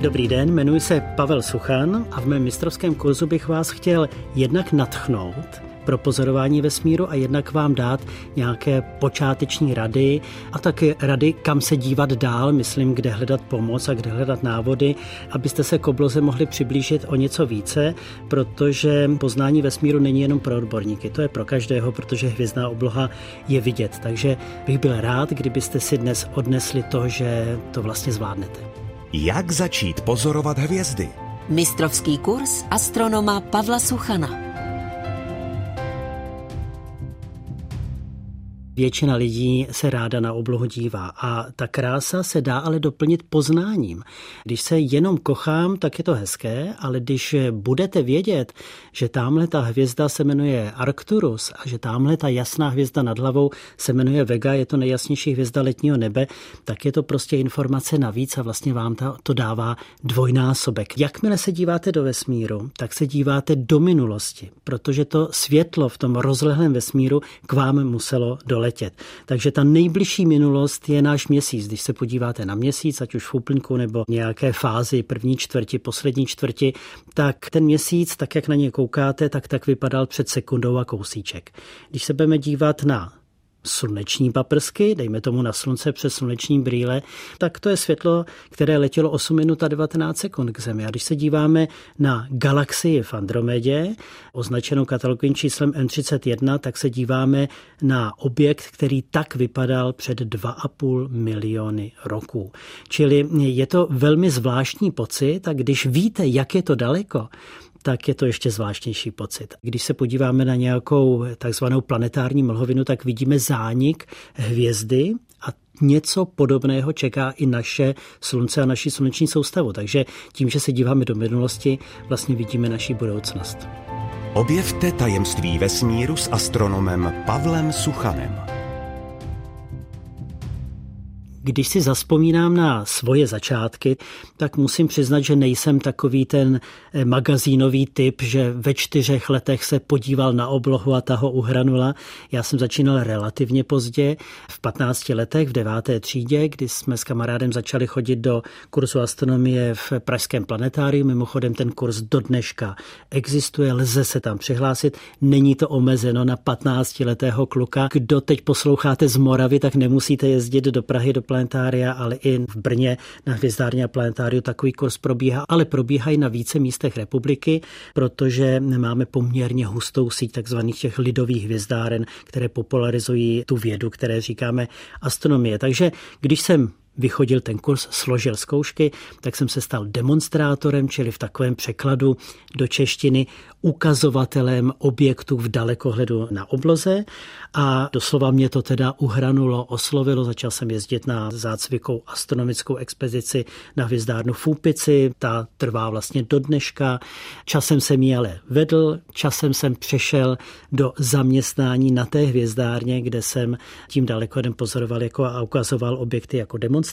Dobrý den, jmenuji se Pavel Suchan a v mém mistrovském kurzu bych vás chtěl jednak natchnout pro pozorování vesmíru a jednak vám dát nějaké počáteční rady a taky rady, kam se dívat dál, myslím, kde hledat pomoc a kde hledat návody, abyste se k obloze mohli přiblížit o něco více, protože poznání vesmíru není jenom pro odborníky, to je pro každého, protože hvězdná obloha je vidět. Takže bych byl rád, kdybyste si dnes odnesli to, že to vlastně zvládnete. Jak začít pozorovat hvězdy? Mistrovský kurz astronoma Pavla Suchana. Většina lidí se ráda na oblohu dívá a ta krása se dá ale doplnit poznáním. Když se jenom kochám, tak je to hezké, ale když budete vědět, že tamhle ta hvězda se jmenuje Arcturus a že tamhle ta jasná hvězda nad hlavou se jmenuje Vega, je to nejjasnější hvězda letního nebe, tak je to prostě informace navíc a vlastně vám to, dává dvojnásobek. Jakmile se díváte do vesmíru, tak se díváte do minulosti, protože to světlo v tom rozlehlém vesmíru k vám muselo doletět letět. Takže ta nejbližší minulost je náš měsíc. Když se podíváte na měsíc, ať už v úplňku nebo nějaké fázi, první čtvrti, poslední čtvrti, tak ten měsíc, tak jak na ně koukáte, tak tak vypadal před sekundou a kousíček. Když se budeme dívat na sluneční paprsky, dejme tomu na slunce přes sluneční brýle, tak to je světlo, které letělo 8 minut a 19 sekund k Zemi. A když se díváme na galaxii v Andromedě, označenou katalogovým číslem M31, tak se díváme na objekt, který tak vypadal před 2,5 miliony roků. Čili je to velmi zvláštní pocit a když víte, jak je to daleko, tak je to ještě zvláštnější pocit. Když se podíváme na nějakou takzvanou planetární mlhovinu, tak vidíme zánik hvězdy a něco podobného čeká i naše slunce a naši sluneční soustavu. Takže tím, že se díváme do minulosti, vlastně vidíme naši budoucnost. Objevte tajemství vesmíru s astronomem Pavlem Suchanem. Když si zaspomínám na svoje začátky, tak musím přiznat, že nejsem takový ten eh, magazínový typ, že ve čtyřech letech se podíval na oblohu a ta ho uhranula. Já jsem začínal relativně pozdě, v 15 letech, v deváté třídě, kdy jsme s kamarádem začali chodit do kurzu astronomie v Pražském planetáriu. Mimochodem ten kurz do dneška existuje, lze se tam přihlásit. Není to omezeno na 15 letého kluka. Kdo teď posloucháte z Moravy, tak nemusíte jezdit do Prahy do planetária planetária, ale i v Brně na hvězdárně a planetáriu takový kurz probíhá, ale probíhají na více místech republiky, protože máme poměrně hustou síť takzvaných těch lidových hvězdáren, které popularizují tu vědu, které říkáme astronomie. Takže když jsem vychodil ten kurz, složil zkoušky, tak jsem se stal demonstrátorem, čili v takovém překladu do češtiny ukazovatelem objektů v dalekohledu na obloze a doslova mě to teda uhranulo, oslovilo. Začal jsem jezdit na zácvikou astronomickou expedici na hvězdárnu Fúpici, ta trvá vlastně do dneška. Časem jsem ji ale vedl, časem jsem přešel do zaměstnání na té hvězdárně, kde jsem tím dalekohledem pozoroval jako a ukazoval objekty jako demonstrátor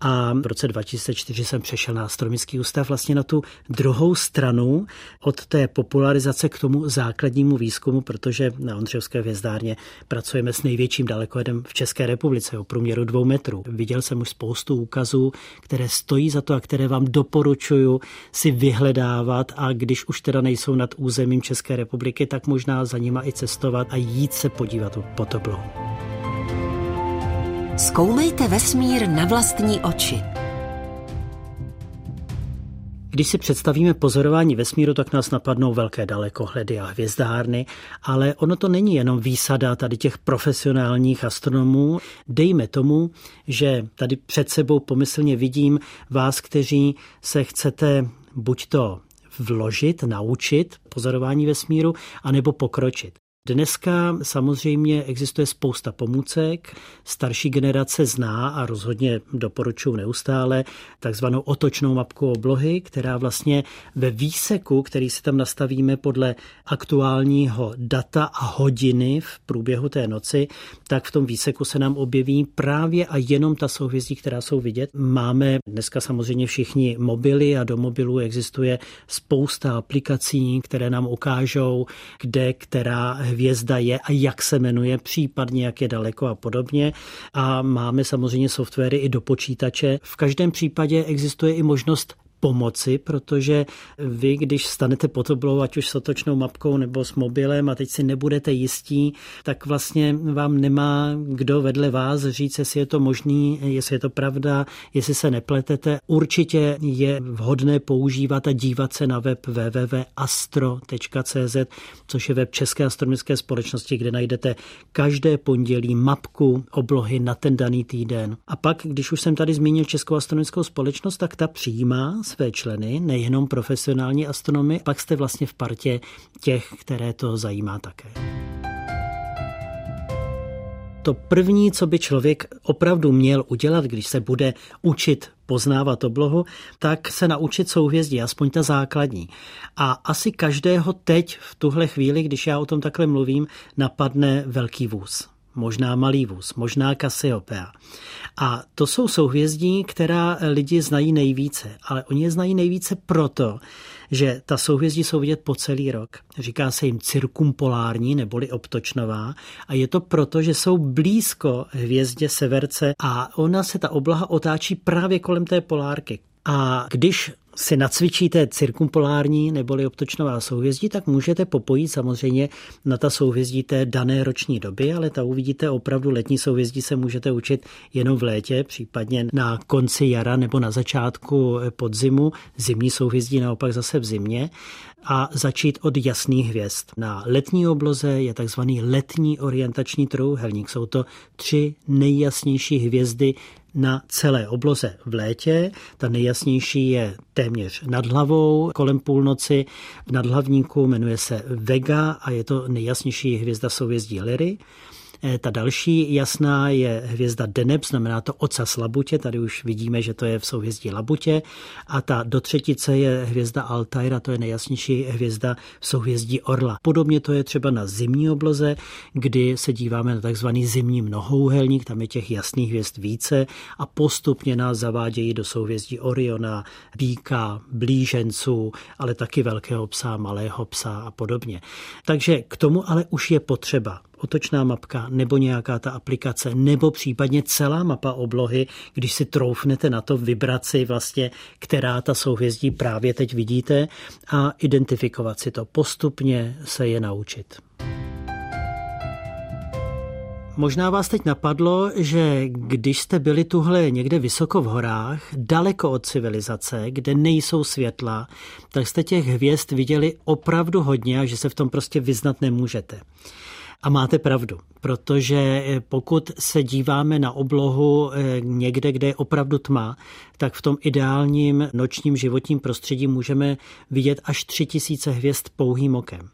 a v roce 2004 jsem přešel na astronomický ústav vlastně na tu druhou stranu od té popularizace k tomu základnímu výzkumu, protože na Ondřejovské hvězdárně pracujeme s největším dalekohledem v České republice o průměru dvou metrů. Viděl jsem už spoustu úkazů, které stojí za to a které vám doporučuju si vyhledávat a když už teda nejsou nad územím České republiky, tak možná za nima i cestovat a jít se podívat po oblohu. Zkoumejte vesmír na vlastní oči. Když si představíme pozorování vesmíru, tak nás napadnou velké dalekohledy a hvězdárny, ale ono to není jenom výsada tady těch profesionálních astronomů. Dejme tomu, že tady před sebou pomyslně vidím vás, kteří se chcete buď to vložit, naučit pozorování vesmíru, anebo pokročit. Dneska samozřejmě existuje spousta pomůcek, starší generace zná a rozhodně doporučuji neustále takzvanou otočnou mapku oblohy, která vlastně ve výseku, který si tam nastavíme podle aktuálního data a hodiny v průběhu té noci, tak v tom výseku se nám objeví právě a jenom ta souhvězdí, která jsou vidět. Máme dneska samozřejmě všichni mobily a do mobilů existuje spousta aplikací, které nám ukážou, kde která hvězda je a jak se jmenuje, případně jak je daleko a podobně. A máme samozřejmě softwary i do počítače. V každém případě existuje i možnost pomoci, protože vy, když stanete pod oblou, ať už s otočnou mapkou nebo s mobilem a teď si nebudete jistí, tak vlastně vám nemá kdo vedle vás říct, jestli je to možný, jestli je to pravda, jestli se nepletete. Určitě je vhodné používat a dívat se na web www.astro.cz, což je web České astronomické společnosti, kde najdete každé pondělí mapku oblohy na ten daný týden. A pak, když už jsem tady zmínil Českou astronomickou společnost, tak ta přijímá své členy, nejenom profesionální astronomy, pak jste vlastně v partě těch, které to zajímá také. To první, co by člověk opravdu měl udělat, když se bude učit poznávat oblohu, tak se naučit souhvězdí, aspoň ta základní. A asi každého teď, v tuhle chvíli, když já o tom takhle mluvím, napadne velký vůz možná malý vůz, možná Cassiopeia. A to jsou souhvězdí, která lidi znají nejvíce, ale oni je znají nejvíce proto, že ta souhvězdí jsou vidět po celý rok. Říká se jim cirkumpolární neboli obtočnová a je to proto, že jsou blízko hvězdě Severce a ona se ta obloha otáčí právě kolem té polárky. A když si nacvičíte cirkumpolární neboli obtočnová souhvězdí, tak můžete popojit samozřejmě na ta souhvězdí té dané roční doby, ale ta uvidíte opravdu letní souhvězdí se můžete učit jenom v létě, případně na konci jara nebo na začátku podzimu, zimní souhvězdí naopak zase v zimě a začít od jasných hvězd. Na letní obloze je takzvaný letní orientační trouhelník. Jsou to tři nejjasnější hvězdy na celé obloze v létě. Ta nejjasnější je téměř nad hlavou kolem půlnoci. V nadhlavníku jmenuje se Vega a je to nejjasnější hvězda souvězdí Lyry. Eh, ta další jasná je hvězda Deneb, znamená to ocas Labutě, tady už vidíme, že to je v souhvězdí Labutě. A ta do třetice je hvězda Altaira, to je nejjasnější hvězda v souhvězdí Orla. Podobně to je třeba na zimní obloze, kdy se díváme na takzvaný zimní mnohouhelník, tam je těch jasných hvězd více a postupně nás zavádějí do souhvězdí Oriona, Bíka, Blíženců, ale taky velkého psa, malého psa a podobně. Takže k tomu ale už je potřeba otočná mapka nebo nějaká ta aplikace, nebo případně celá mapa oblohy, když si troufnete na to vybrat si vlastně, která ta souhvězdí právě teď vidíte a identifikovat si to. Postupně se je naučit. Možná vás teď napadlo, že když jste byli tuhle někde vysoko v horách, daleko od civilizace, kde nejsou světla, tak jste těch hvězd viděli opravdu hodně a že se v tom prostě vyznat nemůžete. A máte pravdu, protože eh, pokud se díváme na oblohu eh, někde, kde je opravdu tma, tak v tom ideálním nočním životním prostředí můžeme vidět až tři tisíce hvězd pouhým okem.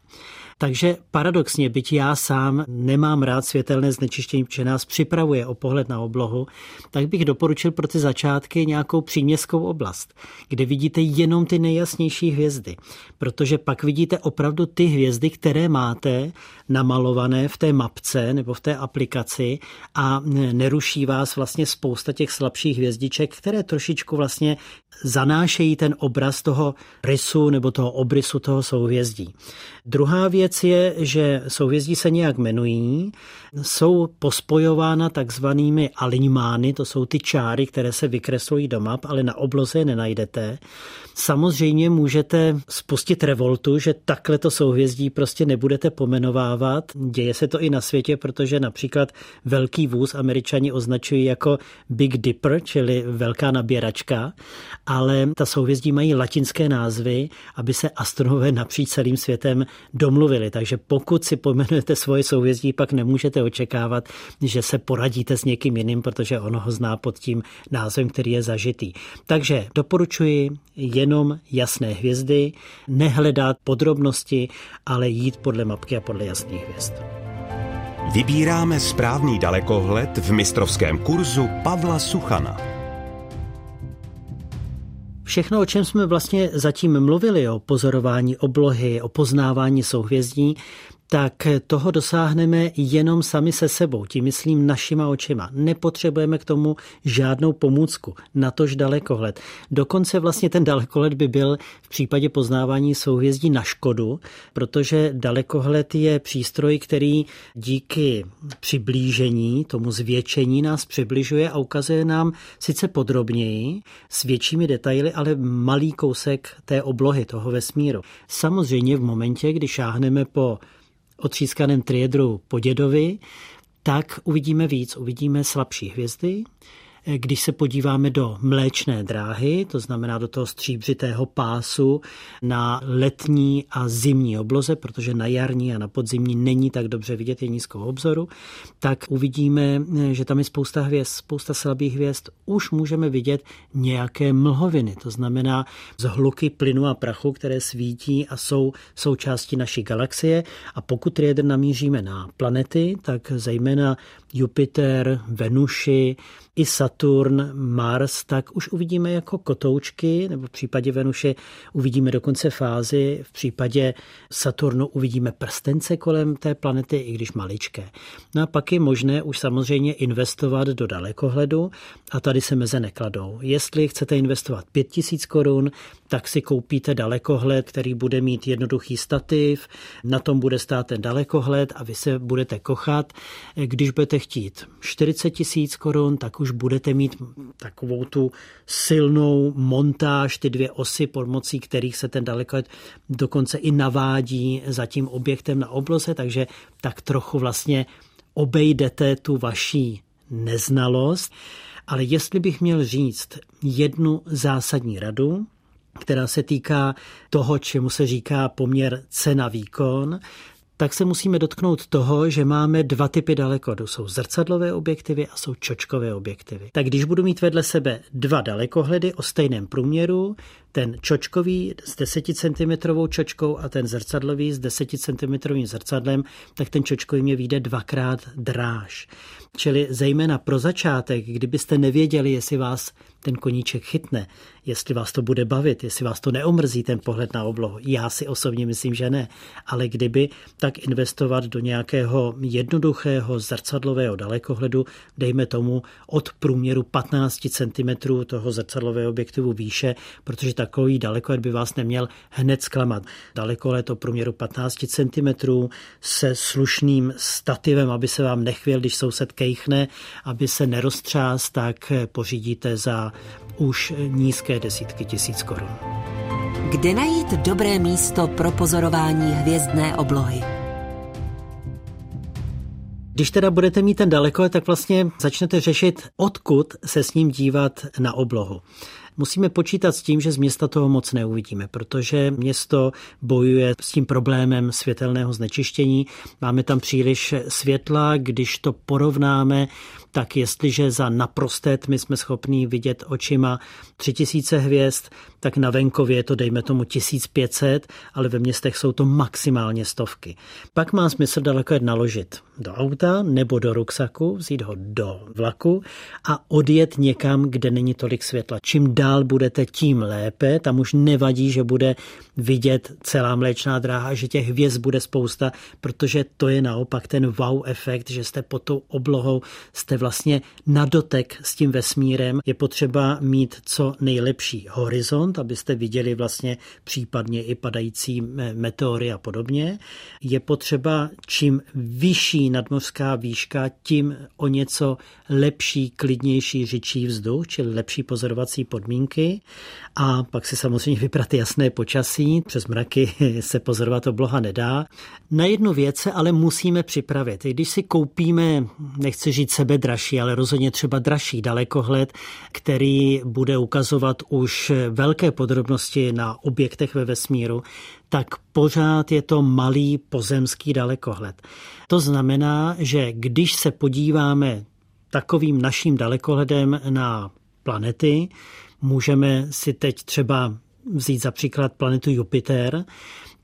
Takže paradoxně, byť já sám nemám rád světelné znečištění, protože nás připravuje o pohled na oblohu, tak bych doporučil pro ty začátky nějakou příměstskou oblast, kde vidíte jenom ty nejjasnější hvězdy, protože pak vidíte opravdu ty hvězdy, které máte namalované v té mapce nebo v té aplikaci a neruší vás vlastně spousta těch slabších hvězdiček, které trošičku vlastně zanášejí ten obraz toho rysu nebo toho obrysu toho souhvězdí. Druhá věc je, že souhvězdí se nějak jmenují, jsou pospojována takzvanými alinmány, to jsou ty čáry, které se vykreslují do map, ale na obloze je nenajdete. Samozřejmě můžete spustit revoltu, že takhle to souhvězdí prostě nebudete pomenovávat. Děje se to i na světě, protože například velký vůz američani označují jako Big Dipper, čili velká naběračka, ale ta souhvězdí mají latinské názvy, aby se astronomové napříč celým světem domluvili. Takže pokud si pomenujete svoje souhvězdí, pak nemůžete očekávat, že se poradíte s někým jiným, protože ono ho zná pod tím názvem, který je zažitý. Takže doporučuji jenom jasné hvězdy, nehledat podrobnosti, ale jít podle mapky a podle jasných hvězd. Vybíráme správný dalekohled v mistrovském kurzu Pavla Suchana. Všechno, o čem jsme vlastně zatím mluvili, o pozorování oblohy, o poznávání souhvězdí, tak toho dosáhneme jenom sami se sebou, tím myslím našima očima. Nepotřebujeme k tomu žádnou pomůcku, natož dalekohled. Dokonce vlastně ten dalekohled by byl v případě poznávání souhvězdí na škodu, protože dalekohled je přístroj, který díky přiblížení, tomu zvětšení nás přibližuje a ukazuje nám sice podrobněji, s většími detaily, ale malý kousek té oblohy, toho vesmíru. Samozřejmě v momentě, kdy šáhneme po otřískaném triedru po dědovi, tak uvidíme víc. Uvidíme slabší hvězdy, když se podíváme do mléčné dráhy, to znamená do toho stříbřitého pásu na letní a zimní obloze, protože na jarní a na podzimní není tak dobře vidět, je nízkou obzoru, tak uvidíme, že tam je spousta hvězd, spousta slabých hvězd. Už můžeme vidět nějaké mlhoviny, to znamená zhluky plynu a prachu, které svítí a jsou součástí naší galaxie. A pokud trieder namíříme na planety, tak zejména Jupiter, Venuši, i Saturn, Mars, tak už uvidíme jako kotoučky, nebo v případě Venuše uvidíme dokonce fázi, v případě Saturnu uvidíme prstence kolem té planety, i když maličké. No a pak je možné už samozřejmě investovat do dalekohledu a tady se meze nekladou. Jestli chcete investovat 5000 korun, tak si koupíte dalekohled, který bude mít jednoduchý stativ, na tom bude stát ten dalekohled a vy se budete kochat. Když budete chtít 40 tisíc korun, tak už budete mít takovou tu silnou montáž, ty dvě osy, pomocí kterých se ten dalekohled dokonce i navádí za tím objektem na obloze, takže tak trochu vlastně obejdete tu vaší neznalost. Ale jestli bych měl říct jednu zásadní radu, která se týká toho, čemu se říká poměr cena-výkon, tak se musíme dotknout toho, že máme dva typy dalekohledu. Jsou zrcadlové objektivy a jsou čočkové objektivy. Tak když budu mít vedle sebe dva dalekohledy o stejném průměru, ten čočkový s 10 cm čočkou a ten zrcadlový s 10 cm zrcadlem, tak ten čočkový mě vyjde dvakrát dráž. Čili zejména pro začátek, kdybyste nevěděli, jestli vás ten koníček chytne, jestli vás to bude bavit, jestli vás to neomrzí ten pohled na oblohu. Já si osobně myslím, že ne. Ale kdyby, tak investovat do nějakého jednoduchého zrcadlového dalekohledu, dejme tomu od průměru 15 cm toho zrcadlového objektivu výše, protože takový dalekohled by vás neměl hned zklamat. Dalekohled o průměru 15 cm se slušným stativem, aby se vám nechvěl, když soused kejchne, aby se neroztřás, tak pořídíte za už nízké desítky tisíc korun. Kde najít dobré místo pro pozorování hvězdné oblohy? Když teda budete mít ten daleko, tak vlastně začnete řešit, odkud se s ním dívat na oblohu. Musíme počítat s tím, že z města toho moc neuvidíme, protože město bojuje s tím problémem světelného znečištění. Máme tam příliš světla, když to porovnáme tak jestliže za naprosté tmy jsme schopní vidět očima 3000 hvězd, tak na venkově je to dejme tomu 1500, ale ve městech jsou to maximálně stovky. Pak má smysl daleko jet naložit do auta nebo do ruksaku, vzít ho do vlaku a odjet někam, kde není tolik světla. Čím dál budete, tím lépe. Tam už nevadí, že bude vidět celá mléčná dráha, že těch hvězd bude spousta, protože to je naopak ten wow efekt, že jste pod tou oblohou, jste vlastně na dotek s tím vesmírem. Je potřeba mít co nejlepší horizont, abyste viděli vlastně případně i padající meteory a podobně. Je potřeba čím vyšší nadmořská výška, tím o něco lepší, klidnější řičí vzduch, čili lepší pozorovací podmínky. A pak si samozřejmě vybrat jasné počasí. Přes mraky se pozorovat obloha nedá. Na jednu věc se ale musíme připravit. Když si koupíme, nechci říct sebe dražší, ale rozhodně třeba dražší dalekohled, který bude ukazovat už velké podrobnosti na objektech ve vesmíru, tak pořád je to malý pozemský dalekohled. To znamená, že když se podíváme takovým naším dalekohledem na planety, můžeme si teď třeba vzít za příklad planetu Jupiter,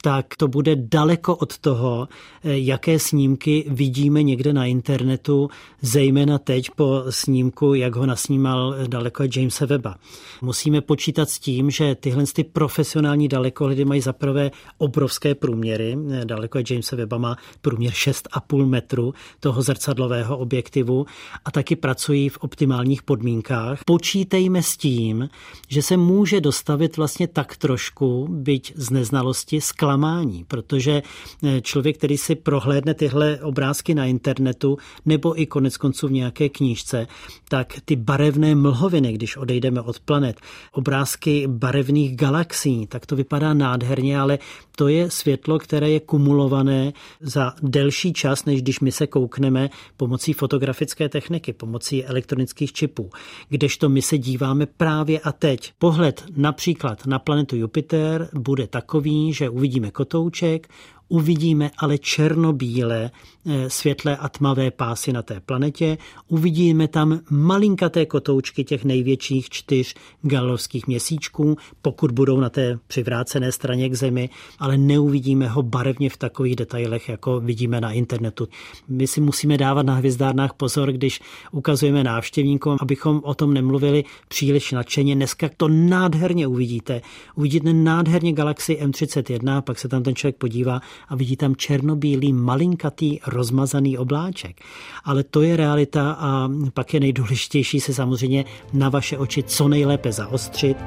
tak to bude daleko od toho, eh, jaké snímky vidíme někde na internetu, zejména teď po snímku, jak ho nasnímal daleko Jamesa Weba. Musíme počítat s tím, že tyhle ty profesionální dalekohledy mají zaprvé obrovské průměry. Daleko Jamesa Weba má průměr 6,5 metru toho zrcadlového objektivu a taky pracují v optimálních podmínkách. Počítejme s tím, že se může dostavit vlastně tak trošku, byť z neznalosti, zklamání, protože eh, člověk, který si prohlédne tyhle obrázky na internetu nebo i konec konců v nějaké knížce, tak ty barevné mlhoviny, když odejdeme od planet, obrázky barevných galaxií, tak to vypadá nádherně, ale to je světlo, které je kumulované za delší čas, než když my se koukneme pomocí fotografické techniky, pomocí elektronických čipů. Kdežto my se díváme právě a teď. Pohled například na planetu Jupiter bude takový, že uvidíme kotouček, uvidíme ale černobílé eh, světlé a tmavé pásy na té planetě, uvidíme tam malinkaté kotoučky těch největších čtyř galovských měsíčků, pokud budou na té přivrácené straně k Zemi, ale neuvidíme ho barevně v takových detailech, jako vidíme na internetu. My si musíme dávat na hvězdárnách pozor, když ukazujeme návštěvníkům, abychom o tom nemluvili příliš nadšeně. Dneska to nádherně uvidíte. Uvidíte nádherně galaxii M31, pak se tam ten člověk podívá a vidí tam černobílý, malinkatý, rozmazaný obláček. Ale to je realita a pak je nejdůležitější se samozřejmě na vaše oči co nejlépe zaostřit.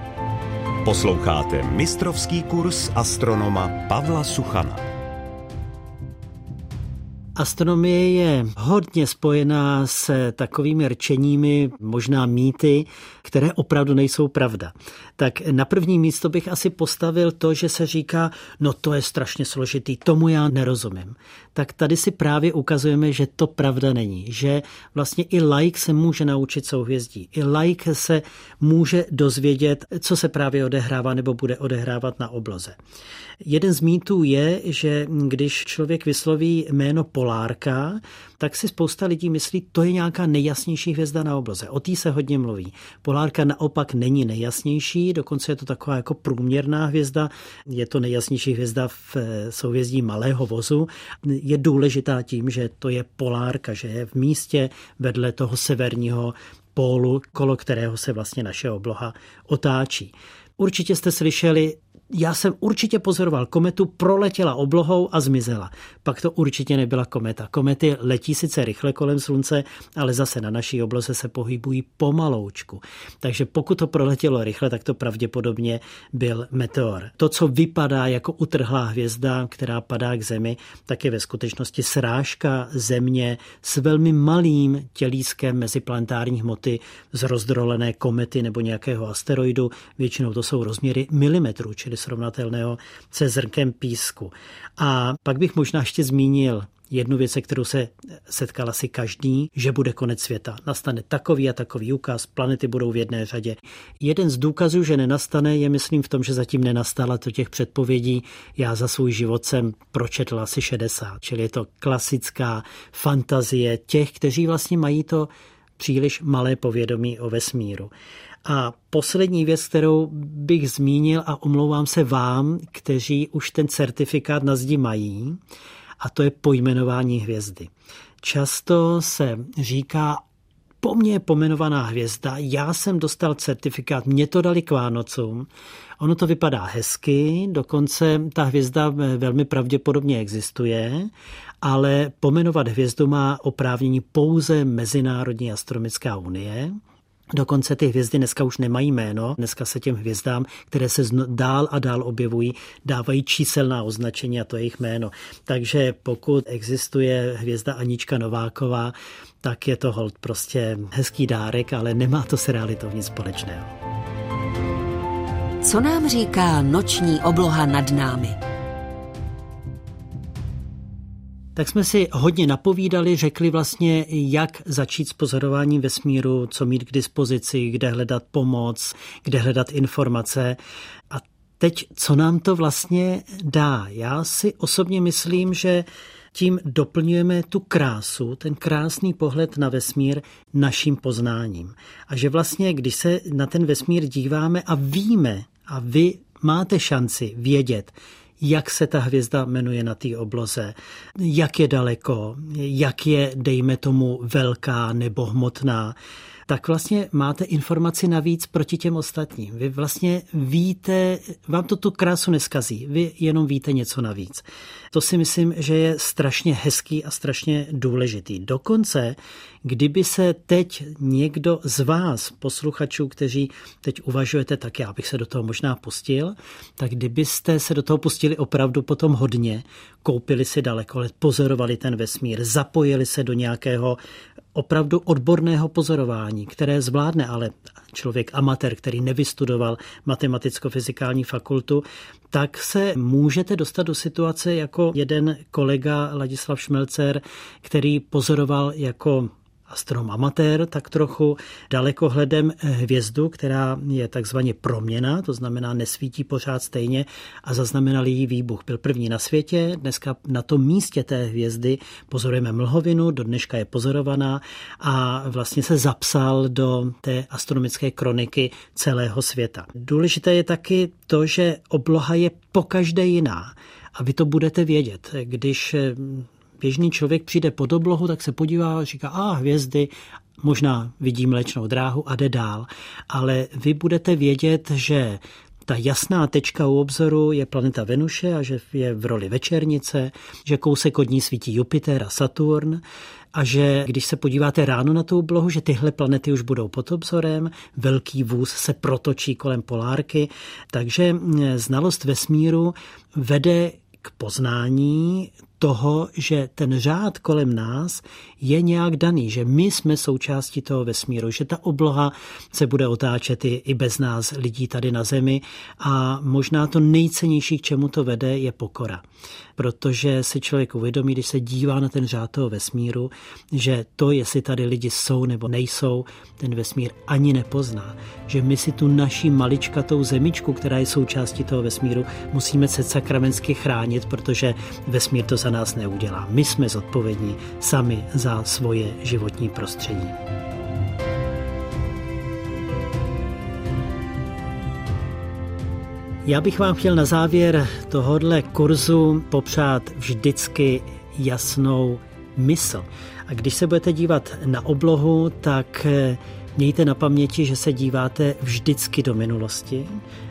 Posloucháte mistrovský kurz astronoma Pavla Suchana. Astronomie je hodně spojená s takovými rčeními, možná mýty, které opravdu nejsou pravda. Tak na první místo bych asi postavil to, že se říká, no to je strašně složitý, tomu já nerozumím. Tak tady si právě ukazujeme, že to pravda není, že vlastně i like se může naučit souhvězdí. I like se může dozvědět, co se právě odehrává nebo bude odehrávat na obloze. Jeden z mýtů je, že když člověk vysloví jméno Polárka, tak si spousta lidí myslí, to je nějaká nejjasnější hvězda na obloze. O té se hodně mluví. Polárka naopak není nejjasnější, dokonce je to taková jako průměrná hvězda. Je to nejjasnější hvězda v eh, souhvězdí malého vozu. Je důležitá tím, že to je polárka, že je v místě vedle toho severního pólu, kolo kterého se vlastně naše obloha otáčí. Určitě jste slyšeli já jsem určitě pozoroval kometu, proletěla oblohou a zmizela. Pak to určitě nebyla kometa. Komety letí sice rychle kolem slunce, ale zase na naší obloze se pohybují pomaloučku. Takže pokud to proletělo rychle, tak to pravděpodobně byl meteor. To, co vypadá jako utrhlá hvězda, která padá k Zemi, tak je ve skutečnosti srážka Země s velmi malým tělískem meziplanetární hmoty z rozdrolené komety nebo nějakého asteroidu. Většinou to jsou rozměry milimetrů, čili srovnatelného se zrnkem písku. A pak bych možná ještě zmínil jednu věc, se kterou se setkal asi každý, že bude konec světa. Nastane takový a takový úkaz, planety budou v jedné řadě. Jeden z důkazů, že nenastane, je myslím v tom, že zatím nenastala to těch předpovědí. Já za svůj život jsem pročetl asi 60, čili je to klasická fantazie těch, kteří vlastně mají to příliš malé povědomí o vesmíru. A poslední věc, kterou bych zmínil a omlouvám se vám, kteří už ten certifikát na zdi mají, a to je pojmenování hvězdy. Často se říká, po mně je pomenovaná hvězda, já jsem dostal certifikát, mě to dali k Vánocům. Ono to vypadá hezky, dokonce ta hvězda velmi pravděpodobně existuje, ale pomenovat hvězdu má oprávnění pouze Mezinárodní astronomická unie. Dokonce ty hvězdy dneska už nemají jméno. Dneska se těm hvězdám, které se dál a dál objevují, dávají číselná označení a to je jejich jméno. Takže pokud existuje hvězda Anička Nováková, tak je to hold prostě hezký dárek, ale nemá to s realitou nic společného. Co nám říká noční obloha nad námi? Tak jsme si hodně napovídali, řekli vlastně, jak začít s pozorováním vesmíru, co mít k dispozici, kde hledat pomoc, kde hledat informace. A teď, co nám to vlastně dá? Já si osobně myslím, že tím doplňujeme tu krásu, ten krásný pohled na vesmír naším poznáním. A že vlastně, když se na ten vesmír díváme a víme, a vy máte šanci vědět, jak se ta hvězda jmenuje na té obloze, jak je daleko, jak je, dejme tomu, velká nebo hmotná tak vlastně máte informaci navíc proti těm ostatním. Vy vlastně víte, vám to tu krásu neskazí, vy jenom víte něco navíc. To si myslím, že je strašně hezký a strašně důležitý. Dokonce, kdyby se teď někdo z vás, posluchačů, kteří teď uvažujete, tak já bych se do toho možná pustil, tak kdybyste se do toho pustili opravdu potom hodně, koupili si daleko, pozorovali ten vesmír, zapojili se do nějakého opravdu odborného pozorování, které zvládne ale člověk amatér, který nevystudoval matematicko-fyzikální fakultu, tak se můžete dostat do situace jako jeden kolega Ladislav Šmelcer, který pozoroval jako astronom amatér, tak trochu dalekohledem hvězdu, která je takzvaně proměna, to znamená nesvítí pořád stejně a zaznamenal její výbuch. Byl první na světě, dneska na tom místě té hvězdy pozorujeme mlhovinu, do dneška je pozorovaná a vlastně se zapsal do té astronomické kroniky celého světa. Důležité je taky to, že obloha je pokaždé jiná. A vy to budete vědět, když běžný člověk přijde pod oblohu, tak se podívá říká, a hvězdy, možná vidí mlečnou dráhu a jde dál. Ale vy budete vědět, že ta jasná tečka u obzoru je planeta Venuše a že je v roli večernice, že kousek od ní svítí Jupiter a Saturn a že když se podíváte ráno na tu oblohu, že tyhle planety už budou pod obzorem, velký vůz se protočí kolem polárky, takže znalost vesmíru vede k poznání toho, že ten řád kolem nás je nějak daný, že my jsme součástí toho vesmíru, že ta obloha se bude otáčet i, i bez nás lidí tady na Zemi a možná to nejcennější, k čemu to vede, je pokora. Protože si člověk uvědomí, když se dívá na ten řád toho vesmíru, že to, jestli tady lidi jsou nebo nejsou, ten vesmír ani nepozná. Že my si tu naší maličkatou zemičku, která je součástí toho vesmíru, musíme se sakramensky chránit, protože vesmír to za nás neudělá. My jsme zodpovědní sami za svoje životní prostředí. Já bych vám chtěl na závěr tohohle kurzu popřát vždycky jasnou mysl. A když se budete dívat na oblohu, tak Mějte na paměti, že se díváte vždycky do minulosti,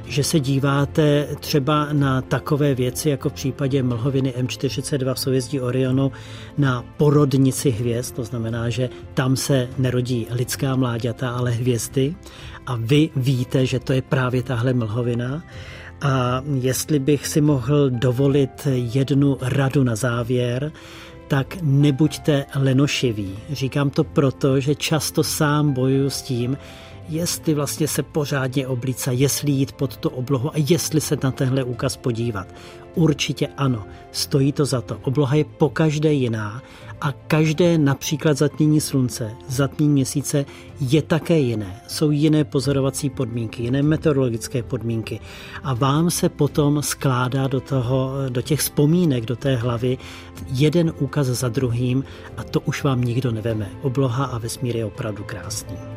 že se díváte třeba na takové věci, jako v případě mlhoviny M42 v soujezdí Orionu, na porodnici hvězd, to znamená, že tam se nerodí lidská mláďata, ale hvězdy a vy víte, že to je právě tahle mlhovina. A jestli bych si mohl dovolit jednu radu na závěr, tak nebuďte lenošiví. Říkám to proto, že často sám bojuju s tím, jestli vlastně se pořádně oblíca, jestli jít pod tu oblohu a jestli se na tenhle úkaz podívat. Určitě ano, stojí to za to. Obloha je pokaždé jiná a každé například zatmění slunce, zatmění měsíce je také jiné. Jsou jiné pozorovací podmínky, jiné meteorologické podmínky a vám se potom skládá do, toho, do těch vzpomínek, do té hlavy jeden úkaz za druhým a to už vám nikdo neveme. Obloha a vesmír je opravdu krásný.